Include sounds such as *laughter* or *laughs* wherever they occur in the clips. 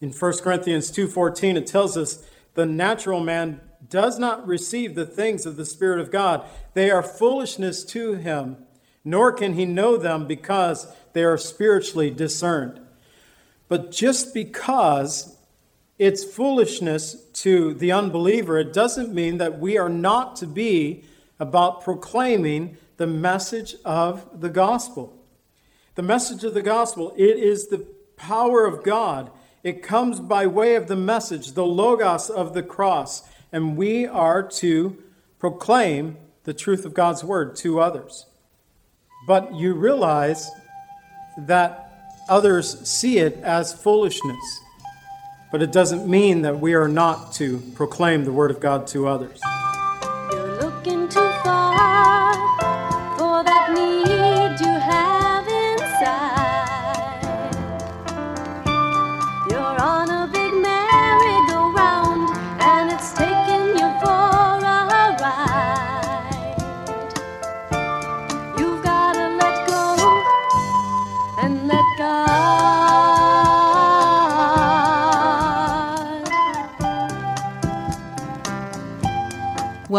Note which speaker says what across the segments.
Speaker 1: In 1 Corinthians 2:14 it tells us the natural man does not receive the things of the spirit of God. They are foolishness to him, nor can he know them because they are spiritually discerned. But just because it's foolishness to the unbeliever, it doesn't mean that we are not to be about proclaiming the message of the gospel. The message of the gospel, it is the power of God. It comes by way of the message, the logos of the cross, and we are to proclaim the truth of God's word to others. But you realize that others see it as foolishness. But it doesn't mean that we are not to proclaim the Word of God to others.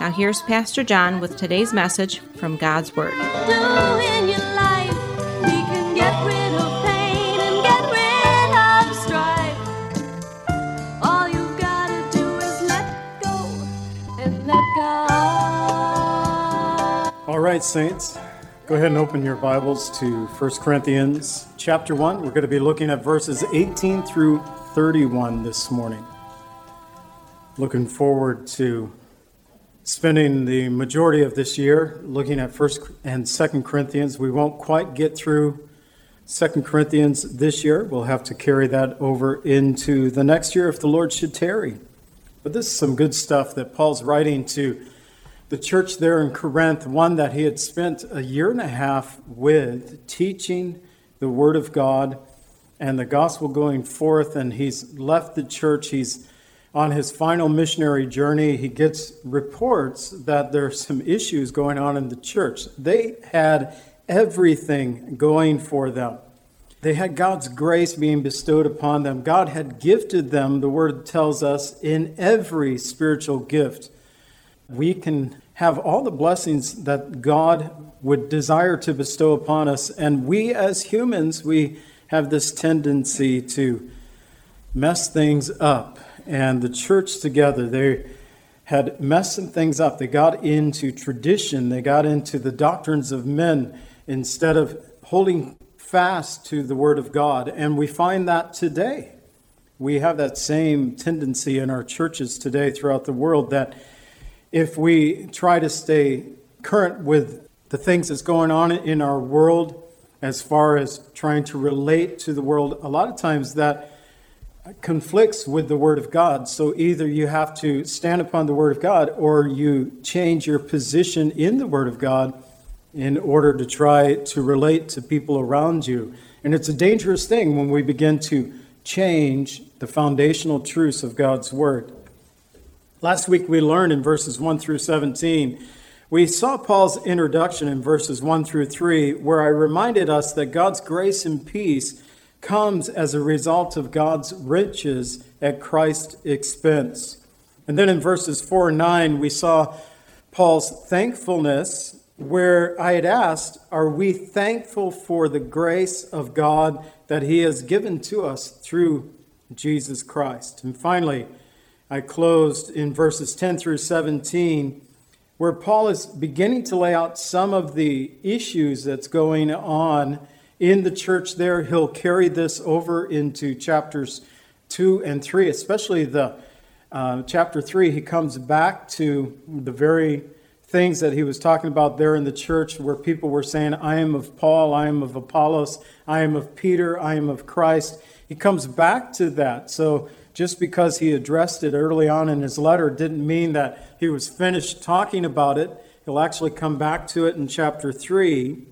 Speaker 2: Now, here's Pastor John with today's message from God's Word.
Speaker 3: do in your life. We can get rid of pain and get rid of strife. All you've gotta do is let go and let God.
Speaker 1: All right, saints, go ahead and open your Bibles to 1 Corinthians chapter 1. We're going to be looking at verses 18 through 31 this morning. Looking forward to spending the majority of this year looking at 1st and 2nd Corinthians. We won't quite get through 2nd Corinthians this year. We'll have to carry that over into the next year if the Lord should tarry. But this is some good stuff that Paul's writing to the church there in Corinth, one that he had spent a year and a half with, teaching the Word of God and the gospel going forth. And he's left the church. He's on his final missionary journey. He gets reports that there's some issues going on in the church. They had everything going for them. They had God's grace being bestowed upon them. God had gifted them, the word tells us, in every spiritual gift. We can have all the blessings that God would desire to bestow upon us. And we as humans, we have this tendency to mess things up. And the church together, they had messed some things up. They got into tradition, they got into the doctrines of men instead of holding fast to the Word of God. And we find that today. We have that same tendency in our churches today throughout the world that if we try to stay current with the things that's going on in our world, as far as trying to relate to the world, a lot of times that conflicts with the Word of God. So either you have to stand upon the Word of God or you change your position in the Word of God in order to try to relate to people around you. And it's a dangerous thing when we begin to change the foundational truths of God's Word. Last week we learned in verses 1 through 17, we saw Paul's introduction in verses 1 through 3, where I reminded us that God's grace and peace comes as a result of God's riches at Christ's expense. And then in verses 4 and 9, we saw Paul's thankfulness, where I had asked, Are we thankful for the grace of God that He has given to us through Jesus Christ? And finally, I closed in verses 10 through 17, where Paul is beginning to lay out some of the issues that's going on in the church there. He'll carry this over into chapters 2 and 3, especially the uh, chapter 3. He comes back to the very things that he was talking about there in the church where people were saying, I am of Paul, I am of Apollos, I am of Peter, I am of Christ. He comes back to that. So just because he addressed it early on in his letter didn't mean that he was finished talking about it. He'll actually come back to it in chapter 3.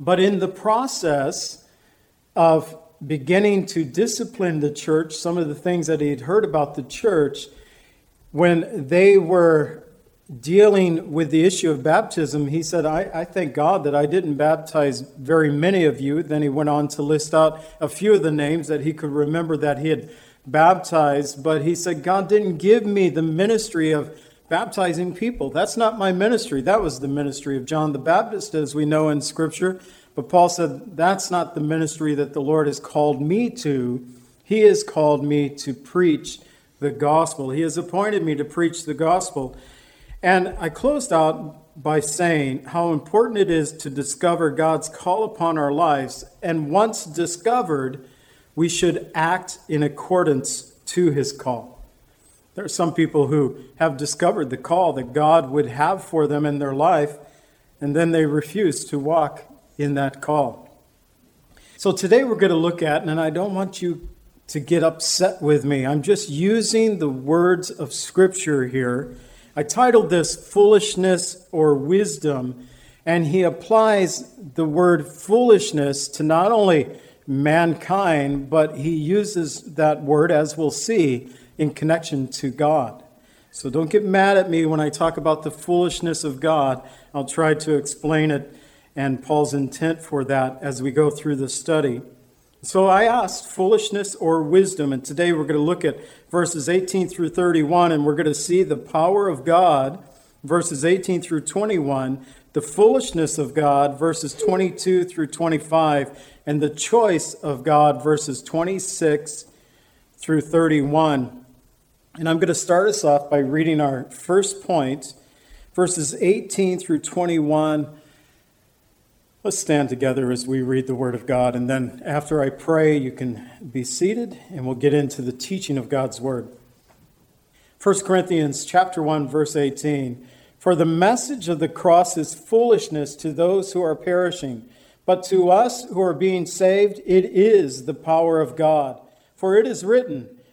Speaker 1: But in the process of beginning to discipline the church, some of the things that he had heard about the church, when they were dealing with the issue of baptism, he said, I, I, thank God that I didn't baptize very many of you. Then he went on to list out a few of the names that he could remember that he had baptized. But he said, God didn't give me the ministry of baptizing people. That's not my ministry. That was the ministry of John the Baptist, as we know in Scripture. But Paul said, That's not the ministry that the Lord has called me to. He has called me to preach the gospel. He has appointed me to preach the gospel. And I closed out by saying how important it is to discover God's call upon our lives. And once discovered, we should act in accordance to his call. There are some people who have discovered the call that God would have for them in their life, and then they refuse to walk in that call. So today we're going to look at, and I don't want you to get upset with me, I'm just using the words of Scripture here I titled this Foolishness or Wisdom, and he applies the word foolishness to not only mankind, but he uses that word, as we'll see, in connection to God. So don't get mad at me when I talk about the foolishness of God. I'll try to explain it and Paul's intent for that as we go through the study. So I asked foolishness or wisdom, and today we're going to look at verses 18 through 31, and we're going to see the power of God, verses 18 through 21, the foolishness of God, verses 22 through 25, and the choice of God, verses 26 through 31. And I'm going to start us off by reading our first point, verses 18 through 21 Let's stand together as we read the Word of God, and then after I pray, you can be seated, and we'll get into the teaching of God's Word. 1 Corinthians chapter 1 verse 18 For the message of the cross is foolishness to those who are perishing but to us who are being saved it is the power of God. For it is written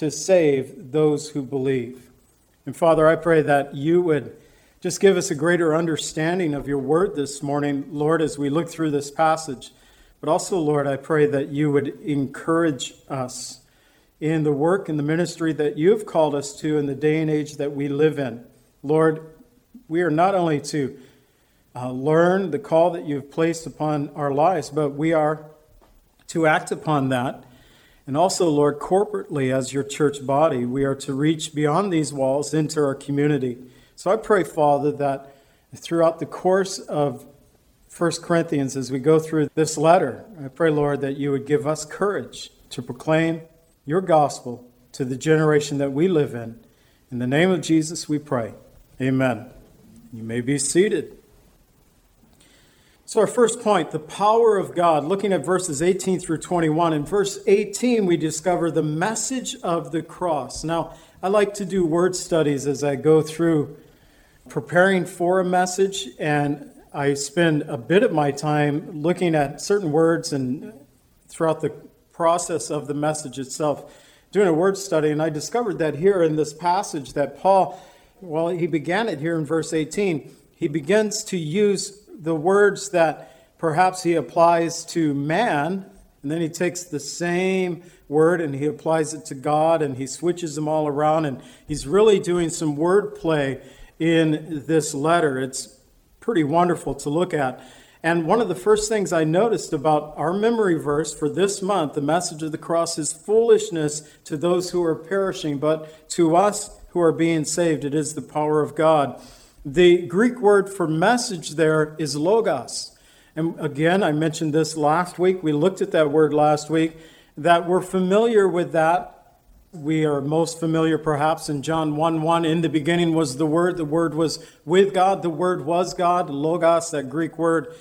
Speaker 1: to save those who believe. And Father, I pray that you would just give us a greater understanding of your word this morning, Lord, as we look through this passage. But also, Lord, I pray that you would encourage us in the work and the ministry that you've called us to in the day and age that we live in. Lord, we are not only to uh, learn the call that you've placed upon our lives, but we are to act upon that. And also, Lord, corporately as your church body, we are to reach beyond these walls into our community. So I pray, Father, that throughout the course of 1 Corinthians, as we go through this letter, I pray, Lord, that you would give us courage to proclaim your gospel to the generation that we live in. In the name of Jesus, we pray. Amen. You may be seated. So, our first point, the power of God, looking at verses 18 through 21. In verse 18, we discover the message of the cross. Now, I like to do word studies as I go through preparing for a message, and I spend a bit of my time looking at certain words and throughout the process of the message itself, doing a word study. And I discovered that here in this passage that Paul, well, he began it here in verse 18. He begins to use the words that perhaps he applies to man, and then he takes the same word and he applies it to God, and he switches them all around, and he's really doing some word play in this letter. It's pretty wonderful to look at. And one of the first things I noticed about our memory verse for this month, the message of the cross is foolishness to those who are perishing, but to us who are being saved, it is the power of God. The Greek word for message there is logos. And again, I mentioned this last week. We looked at that word last week, that we're familiar with that We are most familiar perhaps in John 1 1. In the beginning was the Word, the Word was with God, the Word was God, Logos, that Greek word.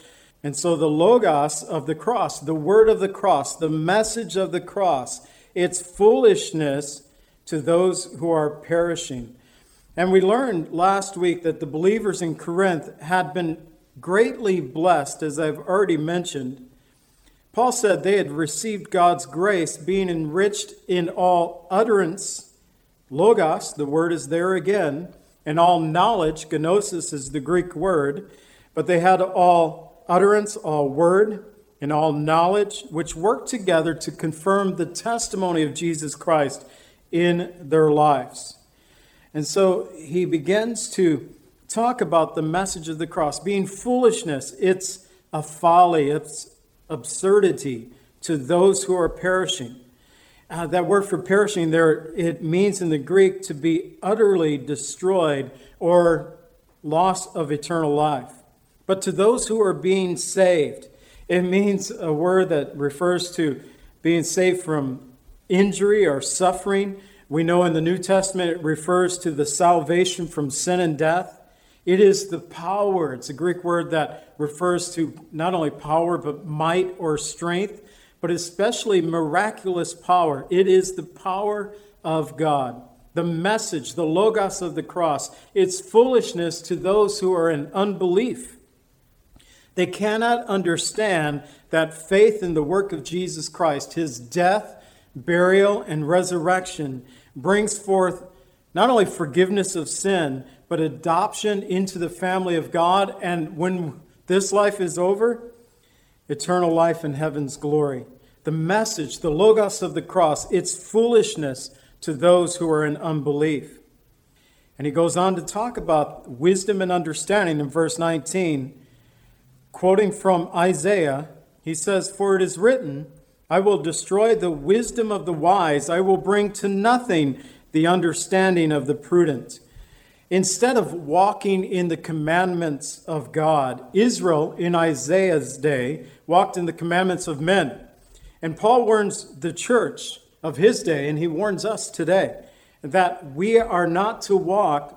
Speaker 1: And so the Logos of the cross, the Word of the cross, the message of the cross, it's foolishness to those who are perishing. And we learned last week that the believers in Corinth had been greatly blessed, as I've already mentioned Paul said they had received God's grace, being enriched in all utterance. Logos, the word is there again, and all knowledge. Gnosis is the Greek word. But they had all utterance, all word, and all knowledge, which worked together to confirm the testimony of Jesus Christ in their lives. And so he begins to talk about the message of the cross being foolishness. It's a folly. It's absurdity to those who are perishing. Uh, that word for perishing there, it means in the Greek to be utterly destroyed or loss of eternal life. But to those who are being saved, it means a word that refers to being saved from injury or suffering. We know in the New Testament it refers to the salvation from sin and death. It is the power, it's a Greek word that refers to not only power, but might or strength, but especially miraculous power. It is the power of God. The message, the logos of the cross, it's foolishness to those who are in unbelief. They cannot understand that faith in the work of Jesus Christ, his death, burial, and resurrection, brings forth not only forgiveness of sin, but adoption into the family of God. And when this life is over, eternal life in heaven's glory. The message, the logos of the cross, it's foolishness to those who are in unbelief. And he goes on to talk about wisdom and understanding in verse 19. Quoting from Isaiah, he says, For it is written, I will destroy the wisdom of the wise, I will bring to nothing the understanding of the prudent. Instead of walking in the commandments of God, Israel in Isaiah's day walked in the commandments of men. And Paul warns the church of his day, and he warns us today, that we are not to walk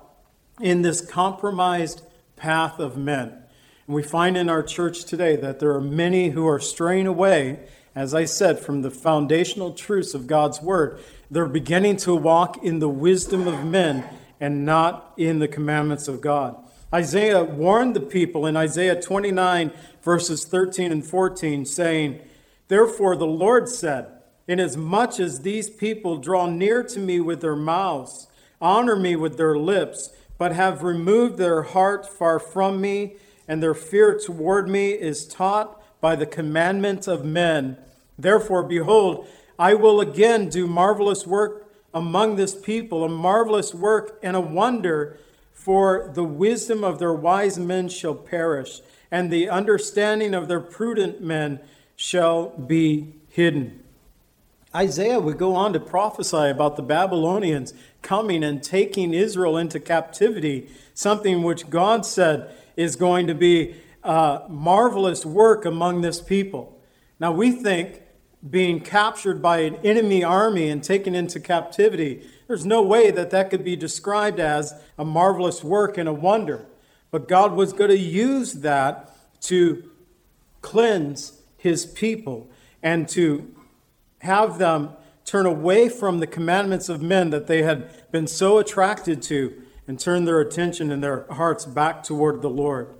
Speaker 1: in this compromised path of men. And we find in our church today that there are many who are straying away, as I said, from the foundational truths of God's word. They're beginning to walk in the wisdom of men and not in the commandments of God. Isaiah warned the people in Isaiah 29, verses 13 and 14, saying, Therefore the Lord said, Inasmuch as these people draw near to me with their mouths, honor me with their lips, but have removed their heart far from me, and their fear toward me is taught by the commandment of men. Therefore, behold, I will again do marvelous work among this people, a marvelous work and a wonder, for the wisdom of their wise men shall perish, and the understanding of their prudent men shall be hidden. Isaiah would go on to prophesy about the Babylonians coming and taking Israel into captivity, something which God said is going to be a marvelous work among this people. Now, we think being captured by an enemy army and taken into captivity. There's no way that that could be described as a marvelous work and a wonder. But God was going to use that to cleanse his people and to have them turn away from the commandments of men that they had been so attracted to and turn their attention and their hearts back toward the Lord.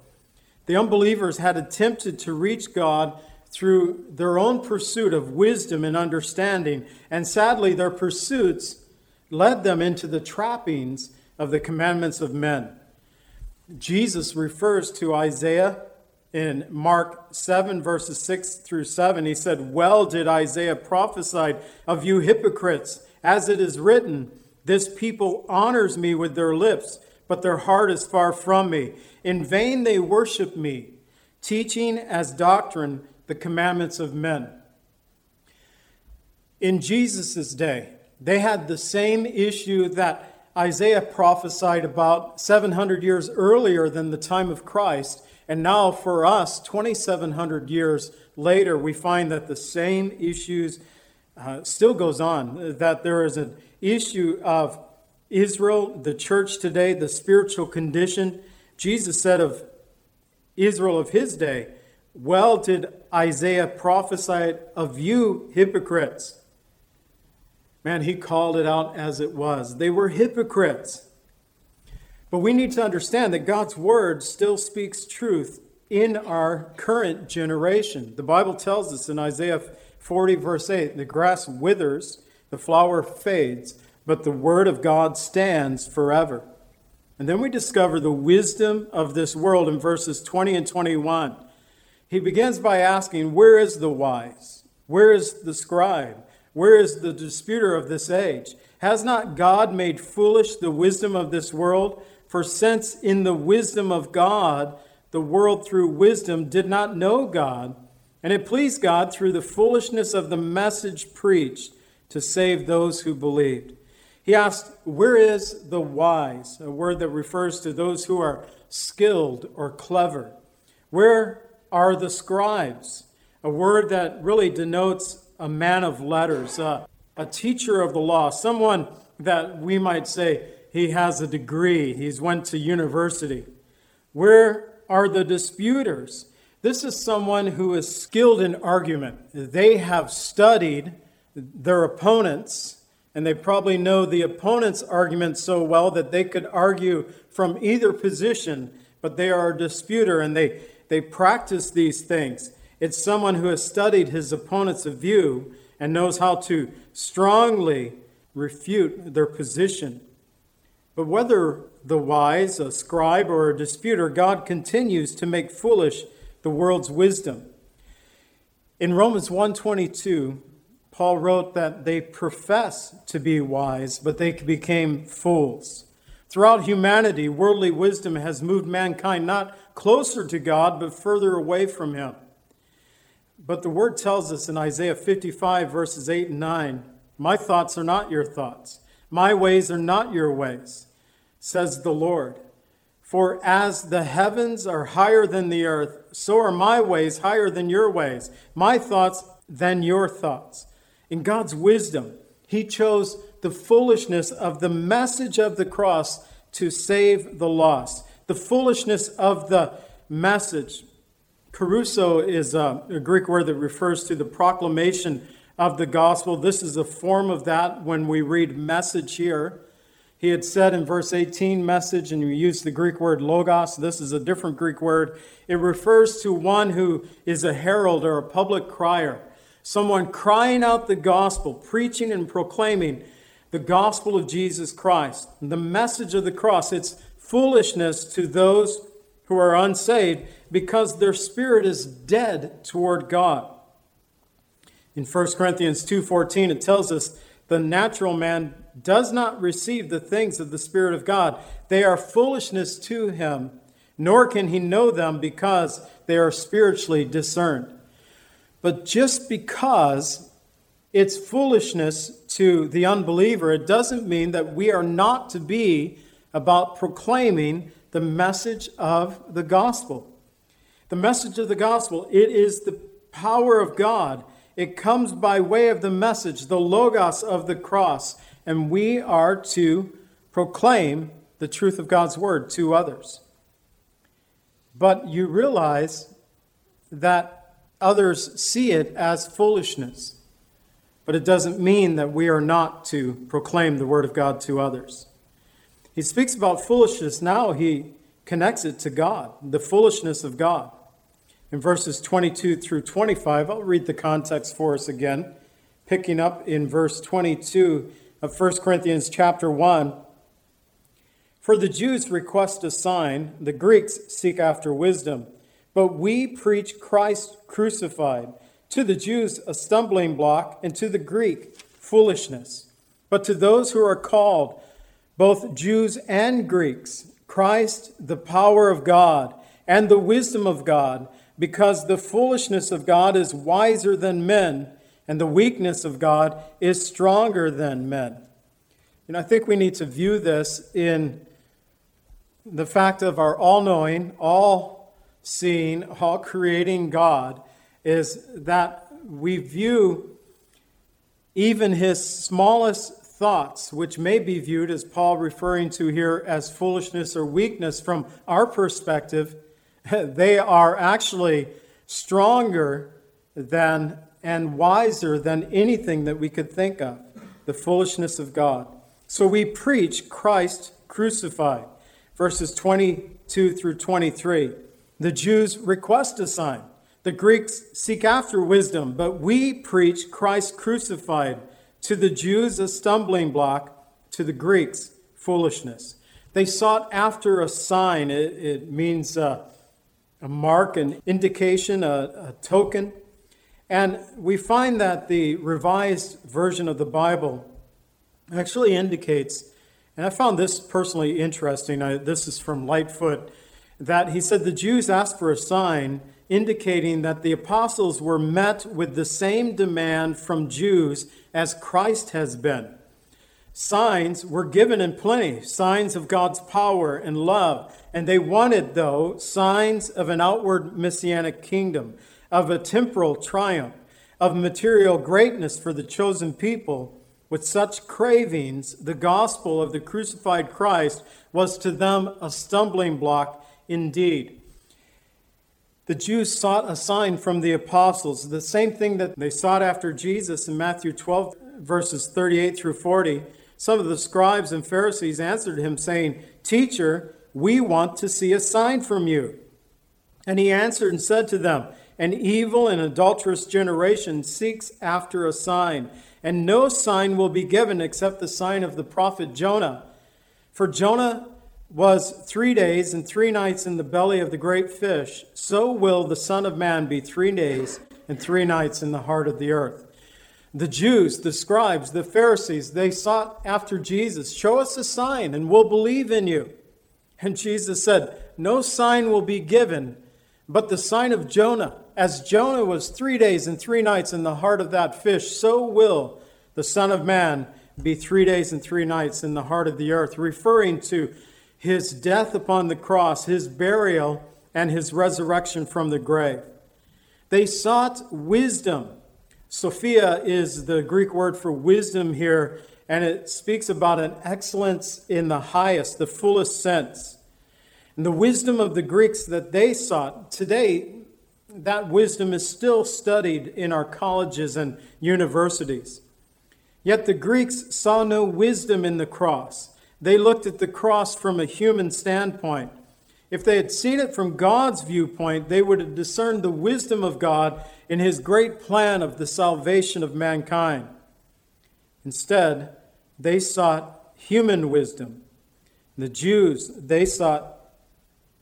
Speaker 1: The unbelievers had attempted to reach God through their own pursuit of wisdom and understanding. And sadly, their pursuits led them into the trappings of the commandments of men. Jesus refers to Isaiah in Mark 7, verses 6 through 7. He said, Well did Isaiah prophesy of you hypocrites, as it is written, This people honors me with their lips, but their heart is far from me. In vain they worship me, teaching as doctrine the commandments of men. In Jesus' day, they had the same issue that Isaiah prophesied about 700 years earlier than the time of Christ. And now, for us, 2,700 years later, we find that the same issues uh, still goes on, that there is an issue of Israel, the church today, the spiritual condition. Jesus said of Israel of his day, Well did Isaiah prophesy of you, hypocrites. Man, he called it out as it was. They were hypocrites. But we need to understand that God's word still speaks truth in our current generation. The Bible tells us in Isaiah 40, verse 8 the grass withers, the flower fades, but the word of God stands forever. And then we discover the wisdom of this world in verses 20 and 21. He begins by asking, Where is the wise? Where is the scribe? Where is the disputer of this age? Has not God made foolish the wisdom of this world? For since in the wisdom of God, the world through wisdom did not know God, and it pleased God through the foolishness of the message preached to save those who believed. He asked, Where is the wise? A word that refers to those who are skilled or clever. Where are the scribes? A word that really denotes a man of letters, uh, a teacher of the law, someone that we might say he has a degree, he's went to university. Where are the disputers? This is someone who is skilled in argument. They have studied their opponents and they probably know the opponent's argument so well that they could argue from either position, but they are a disputer and they, they practice these things. It's someone who has studied his opponent's view and knows how to strongly refute their position. But whether the wise, a scribe, or a disputer, God continues to make foolish the world's wisdom. In Romans 122, Paul wrote that they profess to be wise, but they became fools. Throughout humanity, worldly wisdom has moved mankind not closer to God, but further away from Him. But the word tells us in Isaiah 55, verses 8 and 9 My thoughts are not your thoughts, my ways are not your ways, says the Lord. For as the heavens are higher than the earth, so are my ways higher than your ways, my thoughts than your thoughts. In God's wisdom, He chose the foolishness of the message of the cross to save the lost. The foolishness of the message. Kerusso is a, a Greek word that refers to the proclamation of the gospel. This is a form of that when we read message here. He had said in verse 18, message, and we use the Greek word logos. This is a different Greek word. It refers to one who is a herald or a public crier someone crying out the gospel, preaching and proclaiming the gospel of Jesus Christ, the message of the cross. It's foolishness to those who are unsaved because their spirit is dead toward God. In 1 Corinthians 2:14 it tells us the natural man does not receive the things of the spirit of God. They are foolishness to him, nor can he know them because they are spiritually discerned. But just because it's foolishness to the unbeliever, it doesn't mean that we are not to be about proclaiming the message of the gospel. The message of the gospel, it is the power of God. It comes by way of the message, the logos of the cross, and we are to proclaim the truth of God's word to others. But you realize that others see it as foolishness. But it doesn't mean that we are not to proclaim the Word of God to others. He speaks about foolishness now, he connects it to God, the foolishness of God. In verses 22 through 25, I'll read the context for us again, picking up in verse 22 of 1 Corinthians chapter 1. For the Jews request a sign, the Greeks seek after wisdom. But we preach Christ crucified, to the Jews a stumbling block, and to the Greek foolishness. But to those who are called, both Jews and Greeks, Christ the power of God and the wisdom of God, because the foolishness of God is wiser than men, and the weakness of God is stronger than men. And I think we need to view this in the fact of our all knowing, all seeing, all creating God is that we view even his smallest thoughts, which may be viewed as Paul referring to here as foolishness or weakness from our perspective, *laughs* they are actually stronger than and wiser than anything that we could think of the foolishness of God. So we preach Christ crucified. Verses 22 through 23. The Jews request a sign. The Greeks seek after wisdom, but we preach Christ crucified. To the Jews, a stumbling block. To the Greeks, foolishness. They sought after a sign. It, it means a, a, mark, an indication, a, a token. And we find that the revised version of the Bible actually indicates, and I found this personally interesting. I, this is from Lightfoot, that he said the Jews asked for a sign indicating that the apostles were met with the same demand from Jews as Christ has been. Signs were given in plenty, signs of God's power and love. And they wanted, though, signs of an outward messianic kingdom, of a temporal triumph, of material greatness for the chosen people. With such cravings, the gospel of the crucified Christ was to them a stumbling block indeed. The Jews sought a sign from the apostles, the same thing that they sought after Jesus in Matthew 12, verses 38 through 40. Some of the scribes and Pharisees answered him, saying, Teacher, we want to see a sign from you. And he answered and said to them, An evil and adulterous generation seeks after a sign, and no sign will be given except the sign of the prophet Jonah. For Jonah was three days and three nights in the belly of the great fish, so will the Son of Man be three days and three nights in the heart of the earth. The Jews, the scribes, the Pharisees, they sought after Jesus. Show us a sign and we'll believe in you. And Jesus said, No sign will be given but the sign of Jonah. As Jonah was three days and three nights in the heart of that fish, so will the Son of Man be three days and three nights in the heart of the earth, referring to his death upon the cross, his burial, and his resurrection from the grave. They sought wisdom. Sophia is the Greek word for wisdom here, and it speaks about an excellence in the highest, the fullest sense. And the wisdom of the Greeks that they sought, today, that wisdom is still studied in our colleges and universities. Yet the Greeks saw no wisdom in the cross. They looked at the cross from a human standpoint. If they had seen it from God's viewpoint, they would have discerned the wisdom of God in his great plan of the salvation of mankind. Instead, they sought human wisdom. The Jews, they sought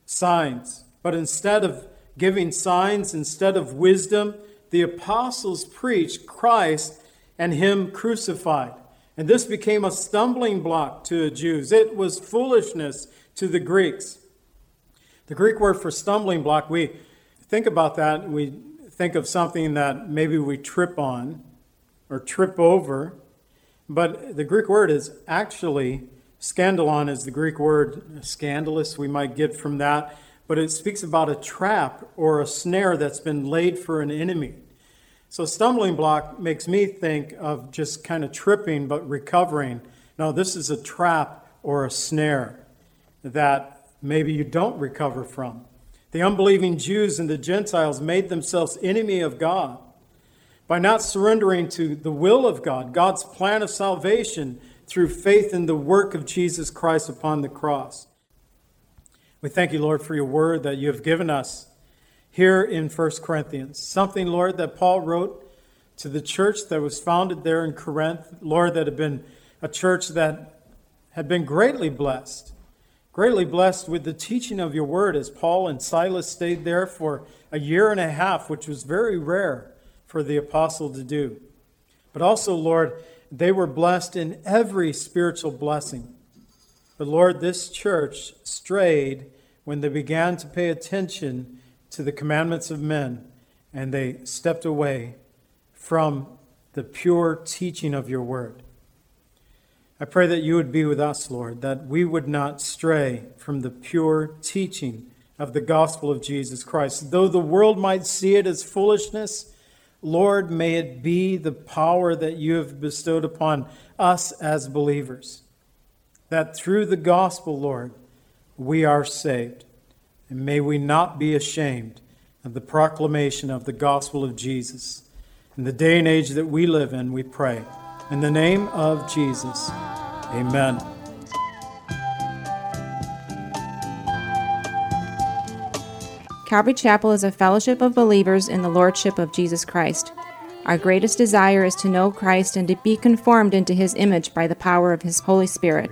Speaker 1: signs. But instead of giving signs, instead of wisdom, the apostles preached Christ and him crucified. And this became a stumbling block to the Jews. It was foolishness to the Greeks. The Greek word for stumbling block, we think about that, we think of something that maybe we trip on or trip over. But the Greek word is actually, scandalon is the Greek word, scandalous, we might get from that. But it speaks about a trap or a snare that's been laid for an enemy. So, stumbling block makes me think of just kind of tripping but recovering. No, this is a trap or a snare that maybe you don't recover from. The unbelieving Jews and the Gentiles made themselves enemy of God by not surrendering to the will of God, God's plan of salvation through faith in the work of Jesus Christ upon the cross. We thank you, Lord, for your word that you have given us here in 1 Corinthians. Something, Lord, that Paul wrote to the church that was founded there in Corinth, Lord, that had been a church that had been greatly blessed, greatly blessed with the teaching of your word as Paul and Silas stayed there for a year and a half, which was very rare for the apostle to do. But also, Lord, they were blessed in every spiritual blessing. But Lord, this church strayed when they began to pay attention to the commandments of men, and they stepped away from the pure teaching of your word. I pray that you would be with us, Lord, that we would not stray from the pure teaching of the gospel of Jesus Christ. Though the world might see it as foolishness, Lord, may it be the power that you have bestowed upon us as believers, that through the gospel, Lord, we are saved. And may we not be ashamed of the proclamation of the gospel of Jesus. In the day and age that we live in, we pray. In the name of Jesus, amen.
Speaker 2: Calvary Chapel is a fellowship of believers in the Lordship of Jesus Christ. Our greatest desire is to know Christ and to be conformed into his image by the power of his Holy Spirit.